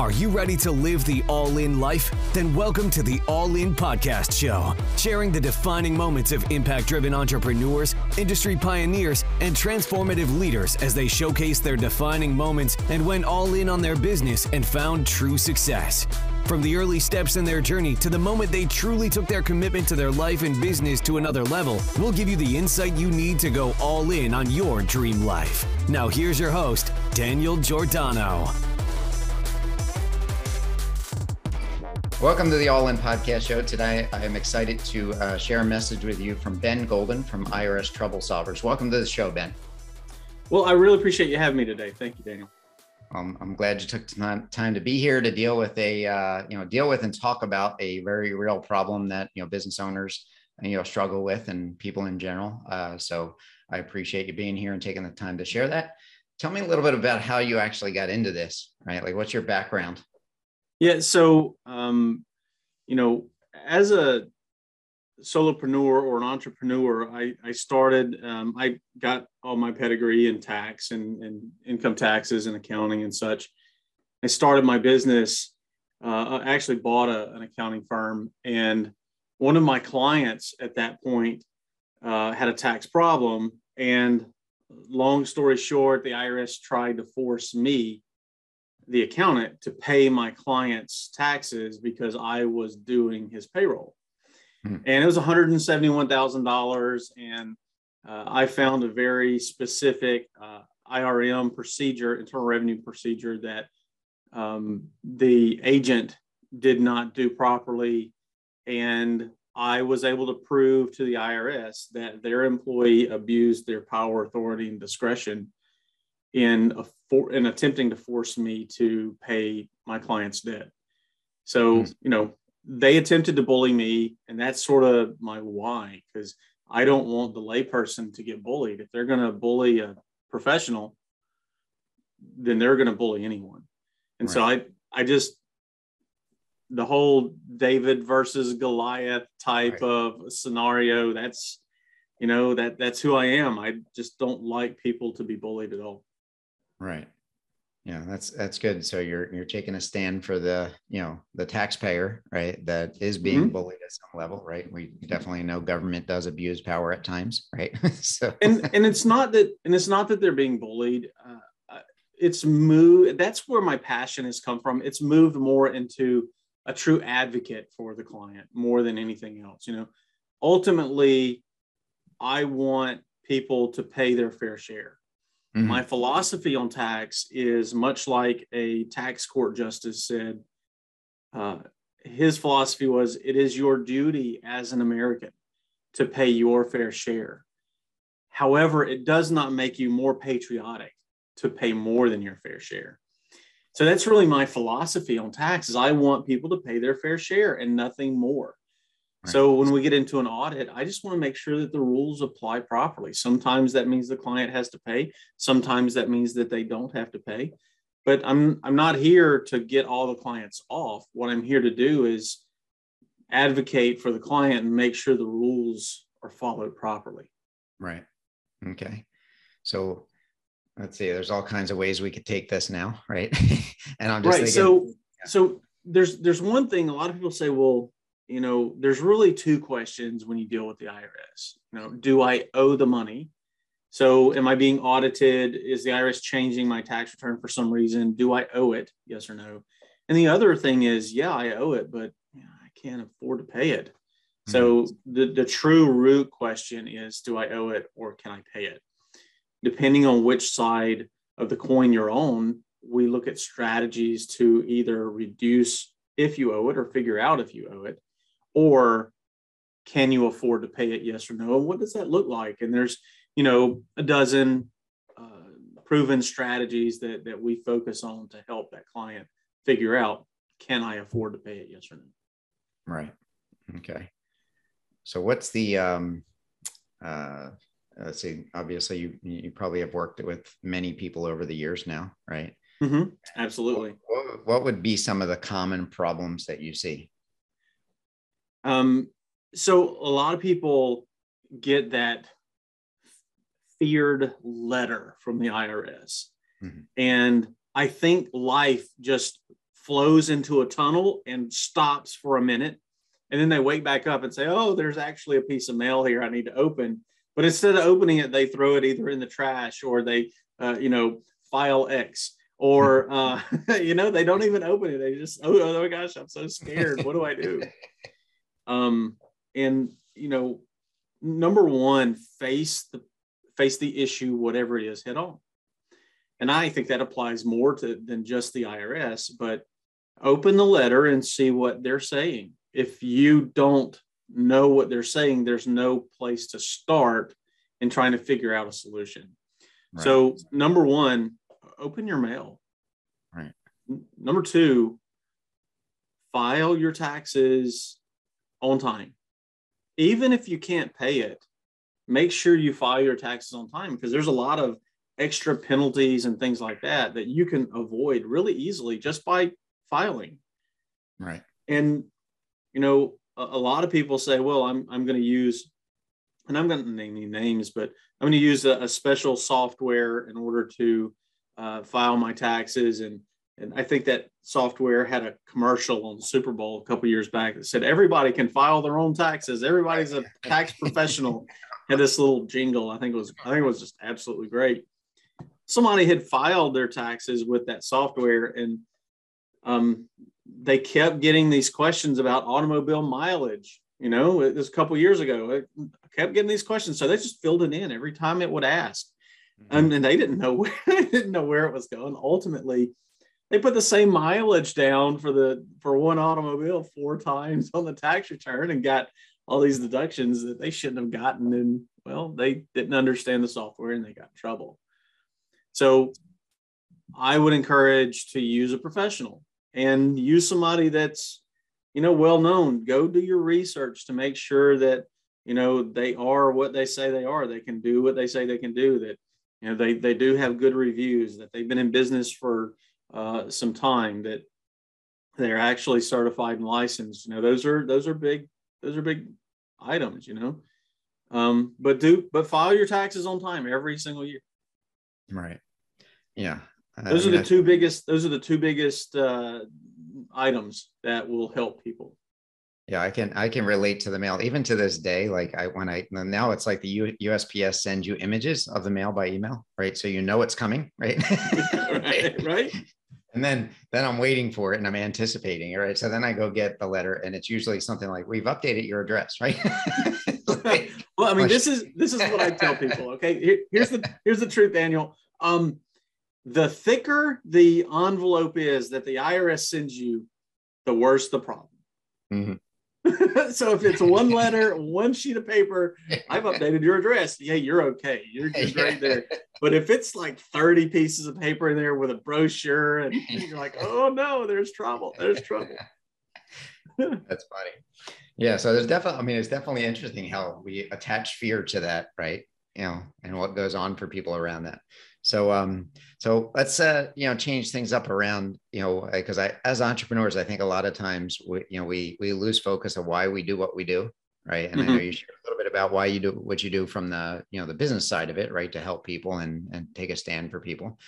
Are you ready to live the all in life? Then welcome to the All In Podcast Show, sharing the defining moments of impact driven entrepreneurs, industry pioneers, and transformative leaders as they showcase their defining moments and went all in on their business and found true success. From the early steps in their journey to the moment they truly took their commitment to their life and business to another level, we'll give you the insight you need to go all in on your dream life. Now, here's your host, Daniel Giordano. Welcome to the All In Podcast Show. Today, I am excited to uh, share a message with you from Ben Golden from IRS Trouble Solvers. Welcome to the show, Ben. Well, I really appreciate you having me today. Thank you, Daniel. Um, I'm glad you took time, time to be here to deal with a, uh, you know, deal with and talk about a very real problem that you know business owners, you know, struggle with and people in general. Uh, so I appreciate you being here and taking the time to share that. Tell me a little bit about how you actually got into this, right? Like, what's your background? Yeah. So, um, you know, as a solopreneur or an entrepreneur, I, I started, um, I got all my pedigree in tax and, and income taxes and accounting and such. I started my business. Uh, I actually bought a, an accounting firm, and one of my clients at that point uh, had a tax problem. And long story short, the IRS tried to force me the accountant to pay my client's taxes because I was doing his payroll. Hmm. And it was $171,000. And uh, I found a very specific uh, IRM procedure, internal revenue procedure, that um, the agent did not do properly. And I was able to prove to the IRS that their employee abused their power, authority, and discretion in a for, in attempting to force me to pay my client's debt. So, mm-hmm. you know, they attempted to bully me, and that's sort of my why, because I don't want the layperson to get bullied. If they're going to bully a professional, then they're going to bully anyone. And right. so I, I just, the whole David versus Goliath type right. of scenario, that's, you know, that that's who I am. I just don't like people to be bullied at all. Right. Yeah, that's that's good. So you're you're taking a stand for the you know the taxpayer, right? That is being mm-hmm. bullied at some level, right? We definitely know government does abuse power at times, right? so and and it's not that and it's not that they're being bullied. Uh, it's moved. That's where my passion has come from. It's moved more into a true advocate for the client more than anything else. You know, ultimately, I want people to pay their fair share. Mm-hmm. My philosophy on tax is much like a tax court justice said. Uh, his philosophy was it is your duty as an American to pay your fair share. However, it does not make you more patriotic to pay more than your fair share. So that's really my philosophy on taxes. I want people to pay their fair share and nothing more. So when we get into an audit, I just want to make sure that the rules apply properly. Sometimes that means the client has to pay. Sometimes that means that they don't have to pay. But I'm I'm not here to get all the clients off. What I'm here to do is advocate for the client and make sure the rules are followed properly. Right. Okay. So let's see. There's all kinds of ways we could take this now, right? and I'm just right. Thinking, so yeah. so there's there's one thing a lot of people say, well, you know, there's really two questions when you deal with the IRS. You know, do I owe the money? So, am I being audited? Is the IRS changing my tax return for some reason? Do I owe it? Yes or no? And the other thing is, yeah, I owe it, but I can't afford to pay it. Mm-hmm. So, the, the true root question is, do I owe it or can I pay it? Depending on which side of the coin you're on, we look at strategies to either reduce if you owe it or figure out if you owe it or can you afford to pay it yes or no? And what does that look like? And there's you know a dozen uh, proven strategies that that we focus on to help that client figure out can i afford to pay it yes or no? Right. Okay. So what's the um uh let's see obviously you you probably have worked with many people over the years now right? Mm-hmm. absolutely. What, what would be some of the common problems that you see um, so a lot of people get that feared letter from the IRS. Mm-hmm. And I think life just flows into a tunnel and stops for a minute. And then they wake back up and say, oh, there's actually a piece of mail here I need to open. But instead of opening it, they throw it either in the trash or they, uh, you know, file X or, uh, you know, they don't even open it. They just, oh, oh my gosh, I'm so scared. What do I do? Um, and, you know, number one, face the, face the issue, whatever it is, head on. And I think that applies more to than just the IRS, but open the letter and see what they're saying. If you don't know what they're saying, there's no place to start in trying to figure out a solution. Right. So, number one, open your mail. Right. Number two, file your taxes on time. Even if you can't pay it, make sure you file your taxes on time because there's a lot of extra penalties and things like that that you can avoid really easily just by filing. Right. And you know, a, a lot of people say, "Well, I'm I'm going to use," and I'm going to name any names, but I'm going to use a, a, special software in order to uh, file my taxes. And and I think that software had a commercial on the Super Bowl a couple years back that said everybody can file their own taxes. Everybody's a tax professional. had this little jingle. I think it was I think it was just absolutely great somebody had filed their taxes with that software and um, they kept getting these questions about automobile mileage you know it was a couple years ago I kept getting these questions so they just filled it in every time it would ask mm-hmm. and, and they didn't know where they didn't know where it was going ultimately they put the same mileage down for the for one automobile four times on the tax return and got all these deductions that they shouldn't have gotten and well they didn't understand the software and they got in trouble so I would encourage to use a professional and use somebody that's, you know, well known. Go do your research to make sure that, you know, they are what they say they are. They can do what they say they can do. That, you know, they they do have good reviews. That they've been in business for uh, some time. That they're actually certified and licensed. You know, those are those are big those are big items. You know, um, but do but file your taxes on time every single year. Right. Yeah. Those I mean, are the two biggest. Those are the two biggest uh, items that will help people. Yeah, I can I can relate to the mail even to this day. Like I when I now it's like the U, USPS sends you images of the mail by email, right? So you know it's coming, right? right, right. And then then I'm waiting for it and I'm anticipating it, right? So then I go get the letter and it's usually something like we've updated your address, right? like, well, I mean, this is this is what I tell people. Okay, Here, here's the here's the truth, Daniel. Um, the thicker the envelope is that the IRS sends you, the worse the problem. Mm-hmm. so if it's one letter, one sheet of paper, I've updated your address. Yeah, you're okay. You're, you're there. But if it's like 30 pieces of paper in there with a brochure and you're like, oh no, there's trouble. There's trouble. That's funny. Yeah. So there's definitely, I mean, it's definitely interesting how we attach fear to that, right? You know, and what goes on for people around that. So, um, so let's, uh, you know, change things up around, you know, because I, as entrepreneurs, I think a lot of times we, you know, we, we lose focus of why we do what we do. Right. And mm-hmm. I know mm-hmm. you shared a little bit about why you do what you do from the, you know, the business side of it, right. To help people and, and take a stand for people.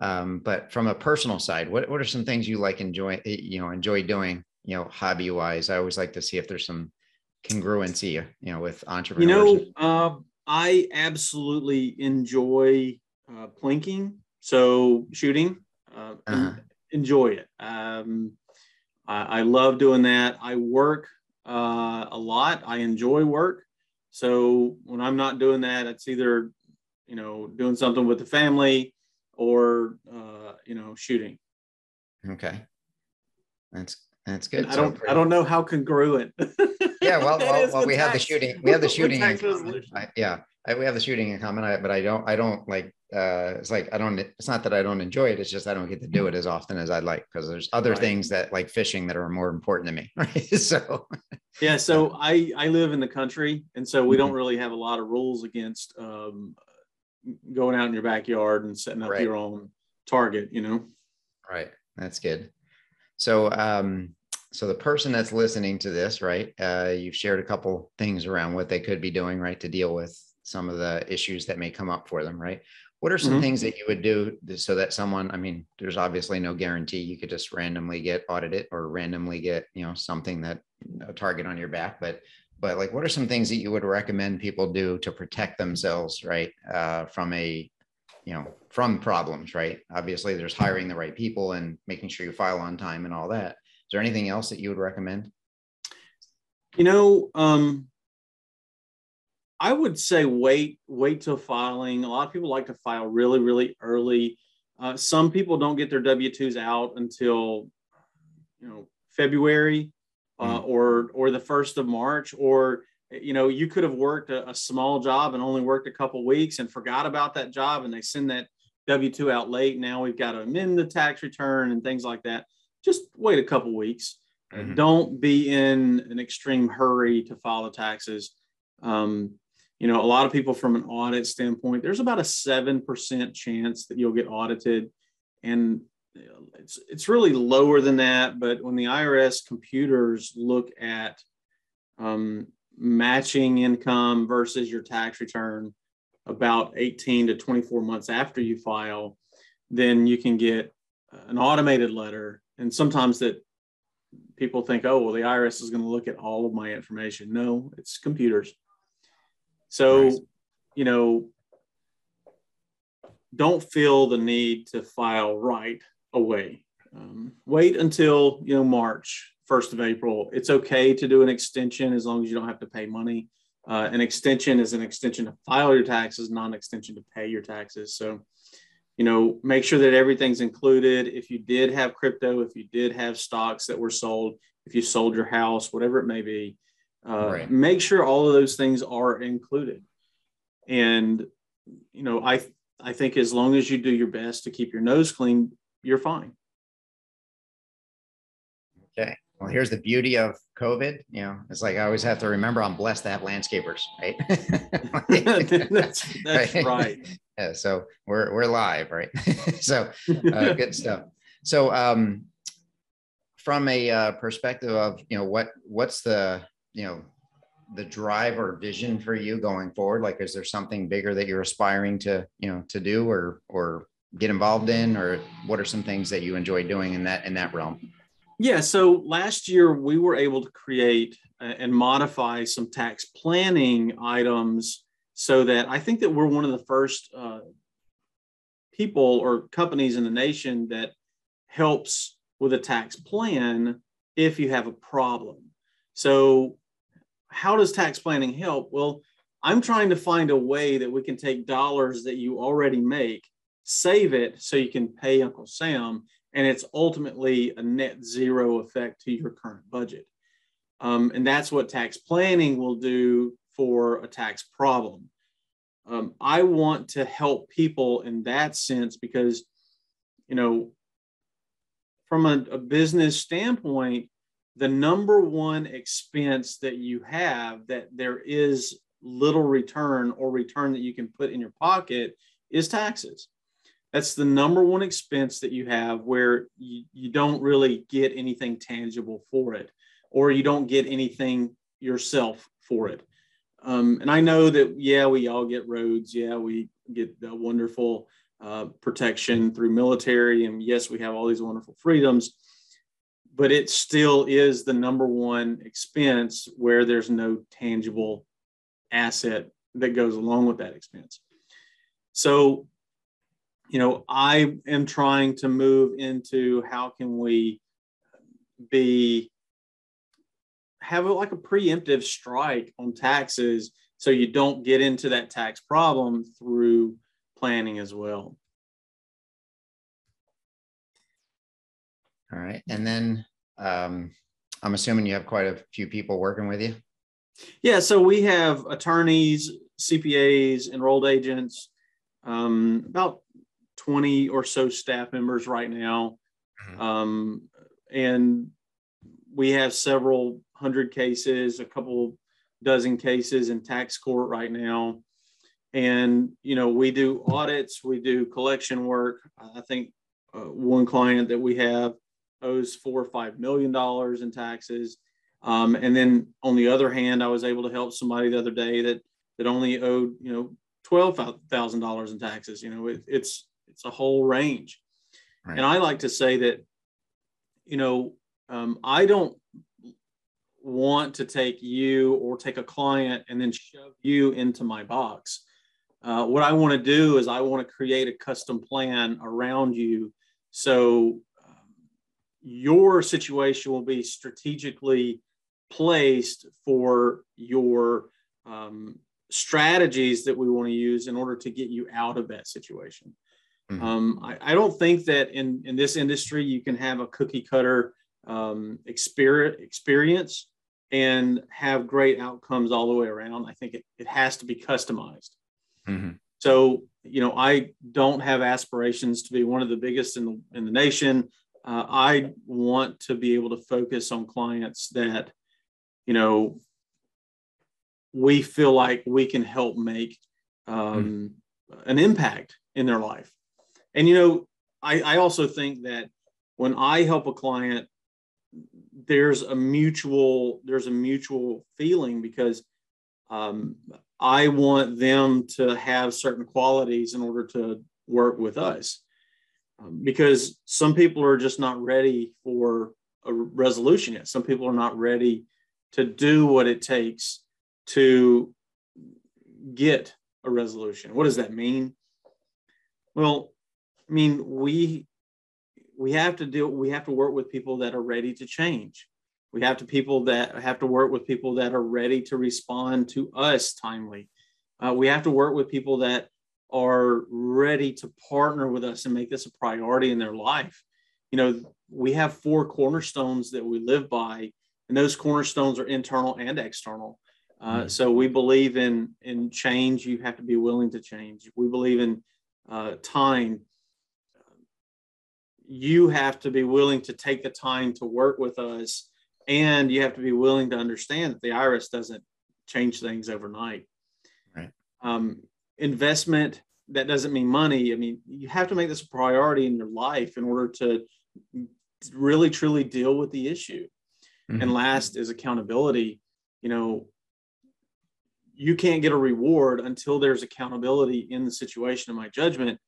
Um, but from a personal side, what, what are some things you like enjoy, eh, you know, enjoy doing, you know, hobby wise? I always like to see if there's some congruency, you know, with entrepreneurs. You know, uh, I absolutely enjoy uh, plinking, so shooting. Uh, uh-huh. Enjoy it. Um, I, I, love doing that. I work uh, a lot. I enjoy work. So when I'm not doing that, it's either you know doing something with the family or uh, you know shooting. Okay, that's that's good. I don't I don't know how congruent. yeah, well, well, well we have the shooting. We have the shooting. I, yeah, I, we have the shooting in common. I, but I don't. I don't like uh, it's like I don't. It's not that I don't enjoy it. It's just I don't get to do it as often as I'd like because there's other right. things that like fishing that are more important to me. Right. so. Yeah. So I I live in the country, and so we don't mm-hmm. really have a lot of rules against um, going out in your backyard and setting up right. your own target. You know. Right. That's good. So um, so the person that's listening to this, right? Uh, you've shared a couple things around what they could be doing, right, to deal with some of the issues that may come up for them, right? What are some mm-hmm. things that you would do so that someone, I mean, there's obviously no guarantee you could just randomly get audited or randomly get, you know, something that a target on your back, but but like what are some things that you would recommend people do to protect themselves, right? Uh, from a, you know, from problems, right? Obviously there's hiring the right people and making sure you file on time and all that. Is there anything else that you would recommend? You know, um, I would say wait, wait till filing. A lot of people like to file really, really early. Uh, some people don't get their W twos out until you know February uh, mm. or or the first of March, or you know you could have worked a, a small job and only worked a couple weeks and forgot about that job, and they send that W two out late. Now we've got to amend the tax return and things like that. Just wait a couple weeks. Mm-hmm. Don't be in an extreme hurry to file the taxes. Um, you know, a lot of people from an audit standpoint, there's about a 7% chance that you'll get audited. And it's, it's really lower than that. But when the IRS computers look at um, matching income versus your tax return about 18 to 24 months after you file, then you can get an automated letter. And sometimes that people think, oh, well, the IRS is going to look at all of my information. No, it's computers. So, nice. you know, don't feel the need to file right away. Um, wait until you know March, first of April. It's okay to do an extension as long as you don't have to pay money. Uh, an extension is an extension to file your taxes, not an extension to pay your taxes. So, you know, make sure that everything's included. If you did have crypto, if you did have stocks that were sold, if you sold your house, whatever it may be, uh, right. Make sure all of those things are included. And, you know, I, I think as long as you do your best to keep your nose clean, you're fine. Okay. Well, here's the beauty of COVID. You know, it's like I always have to remember I'm blessed to have landscapers, right? that's that's right. right. Yeah, so we're we're live, right? so uh, good stuff. So um, from a uh, perspective of you know what what's the you know the drive or vision for you going forward like is there something bigger that you're aspiring to you know to do or or get involved in or what are some things that you enjoy doing in that in that realm yeah so last year we were able to create and modify some tax planning items so that i think that we're one of the first uh, people or companies in the nation that helps with a tax plan if you have a problem so how does tax planning help? Well, I'm trying to find a way that we can take dollars that you already make, save it so you can pay Uncle Sam, and it's ultimately a net zero effect to your current budget. Um, and that's what tax planning will do for a tax problem. Um, I want to help people in that sense because, you know, from a, a business standpoint, the number one expense that you have that there is little return or return that you can put in your pocket is taxes. That's the number one expense that you have where you, you don't really get anything tangible for it, or you don't get anything yourself for it. Um, and I know that, yeah, we all get roads. Yeah, we get the wonderful uh, protection through military. And yes, we have all these wonderful freedoms but it still is the number one expense where there's no tangible asset that goes along with that expense. So, you know, I am trying to move into how can we be have like a preemptive strike on taxes so you don't get into that tax problem through planning as well. All right. And then um, I'm assuming you have quite a few people working with you. Yeah. So we have attorneys, CPAs, enrolled agents, um, about 20 or so staff members right now. Mm-hmm. Um, and we have several hundred cases, a couple dozen cases in tax court right now. And, you know, we do audits, we do collection work. I think uh, one client that we have owes four or five million dollars in taxes. Um, and then on the other hand, I was able to help somebody the other day that that only owed, you know, twelve thousand dollars in taxes. You know, it, it's it's a whole range. Right. And I like to say that, you know, um, I don't want to take you or take a client and then shove you into my box. Uh, what I want to do is I want to create a custom plan around you. So um, your situation will be strategically placed for your um, strategies that we want to use in order to get you out of that situation. Mm-hmm. Um, I, I, don't think that in, in this industry you can have a cookie cutter um, experience, and have great outcomes all the way around. I think it, it has to be customized. Mm-hmm. So, you know, I don't have aspirations to be one of the biggest in the, in the nation. Uh, I want to be able to focus on clients that, you know, we feel like we can help make um, mm-hmm. an impact in their life. And, you know, I, I also think that when I help a client there's a mutual there's a mutual feeling because um, I want them to have certain qualities in order to work with us. Um, because some people are just not ready for a resolution yet. Some people are not ready to do what it takes to get a resolution. What does that mean? Well, I mean, we we have to do we have to work with people that are ready to change. We have to people that have to work with people that are ready to respond to us timely. Uh, we have to work with people that are ready to partner with us and make this a priority in their life. You know we have four cornerstones that we live by and those cornerstones are internal and external. Uh, mm-hmm. so we believe in in change. You have to be willing to change. We believe in uh, time you have to be willing to take the time to work with us and you have to be willing to understand that the irs doesn't change things overnight. Right. Um, investment that doesn't mean money. I mean you have to make this a priority in your life in order to really truly deal with the issue. Mm-hmm. and last is accountability. You know you can't get a reward until there's accountability in the situation in my judgment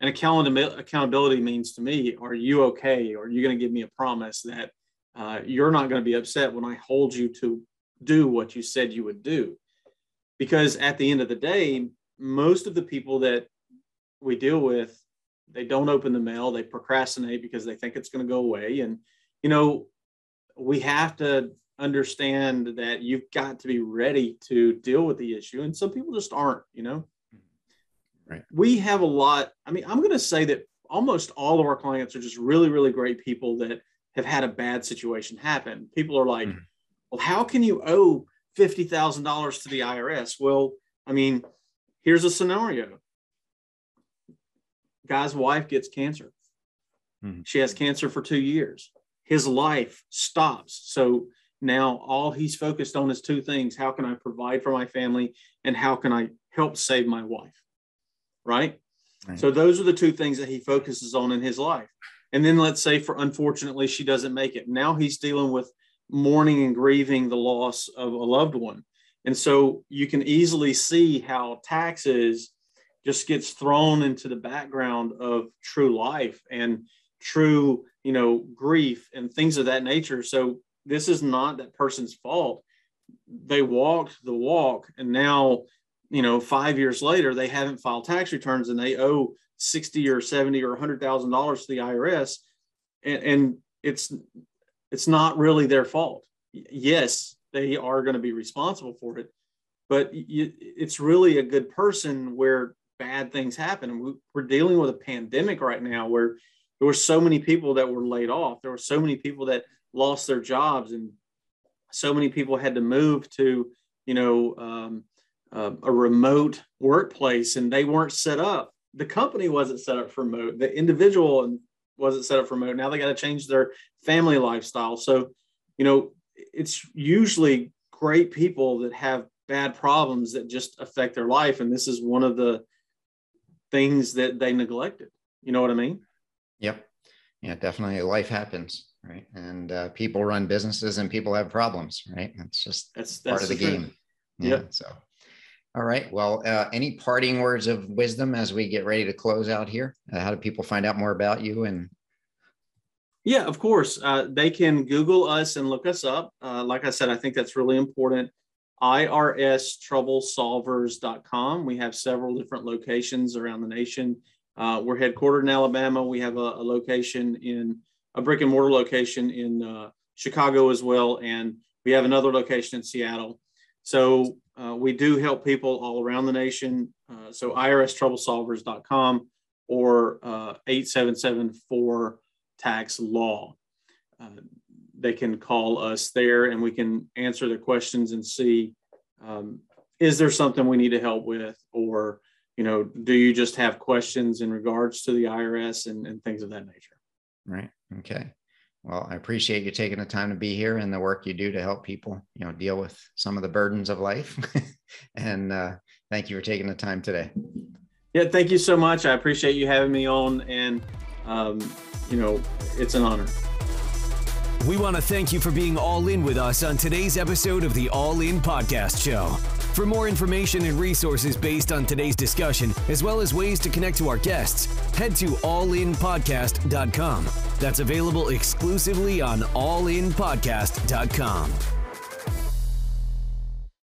and accountability means to me, are you okay? Are you going to give me a promise that uh, you're not going to be upset when I hold you to do what you said you would do? Because at the end of the day, most of the people that we deal with, they don't open the mail, they procrastinate because they think it's going to go away. And, you know, we have to understand that you've got to be ready to deal with the issue. And some people just aren't, you know. Right. We have a lot. I mean, I'm going to say that almost all of our clients are just really, really great people that have had a bad situation happen. People are like, mm-hmm. well, how can you owe $50,000 to the IRS? Well, I mean, here's a scenario guy's wife gets cancer. Mm-hmm. She has cancer for two years. His life stops. So now all he's focused on is two things how can I provide for my family and how can I help save my wife? Right? right? So those are the two things that he focuses on in his life. And then let's say for unfortunately she doesn't make it. Now he's dealing with mourning and grieving the loss of a loved one. And so you can easily see how taxes just gets thrown into the background of true life and true, you know, grief and things of that nature. So this is not that person's fault. They walked the walk and now you know, five years later, they haven't filed tax returns and they owe 60 or 70 or $100,000 to the IRS. And, and it's, it's not really their fault. Yes, they are going to be responsible for it, but you, it's really a good person where bad things happen. We're dealing with a pandemic right now where there were so many people that were laid off. There were so many people that lost their jobs and so many people had to move to, you know, um, uh, a remote workplace and they weren't set up. The company wasn't set up for remote. The individual wasn't set up for remote. Now they got to change their family lifestyle. So, you know, it's usually great people that have bad problems that just affect their life. And this is one of the things that they neglected. You know what I mean? Yep. Yeah, definitely. Life happens, right? And uh, people run businesses and people have problems, right? That's just that's, that's part of the, the game. Yeah. Yep. So All right. Well, uh, any parting words of wisdom as we get ready to close out here? Uh, how do people find out more about you? And yeah, of course, uh, they can Google us and look us up. Uh, like I said, I think that's really important. IRSTroublesolvers.com. We have several different locations around the nation. Uh, we're headquartered in Alabama. We have a, a, location in a brick and mortar location in uh, Chicago as well, and we have another location in Seattle. So uh, we do help people all around the nation. Uh, so IRSTroublesolvers.com or uh, 8774 tax law. Uh, they can call us there and we can answer their questions and see um, is there something we need to help with or you know do you just have questions in regards to the irs and, and things of that nature right okay well, I appreciate you taking the time to be here and the work you do to help people, you know, deal with some of the burdens of life. and uh, thank you for taking the time today. Yeah, thank you so much. I appreciate you having me on, and um, you know, it's an honor. We want to thank you for being all in with us on today's episode of the All In Podcast Show. For more information and resources based on today's discussion, as well as ways to connect to our guests, head to allinpodcast.com. That's available exclusively on allinpodcast.com.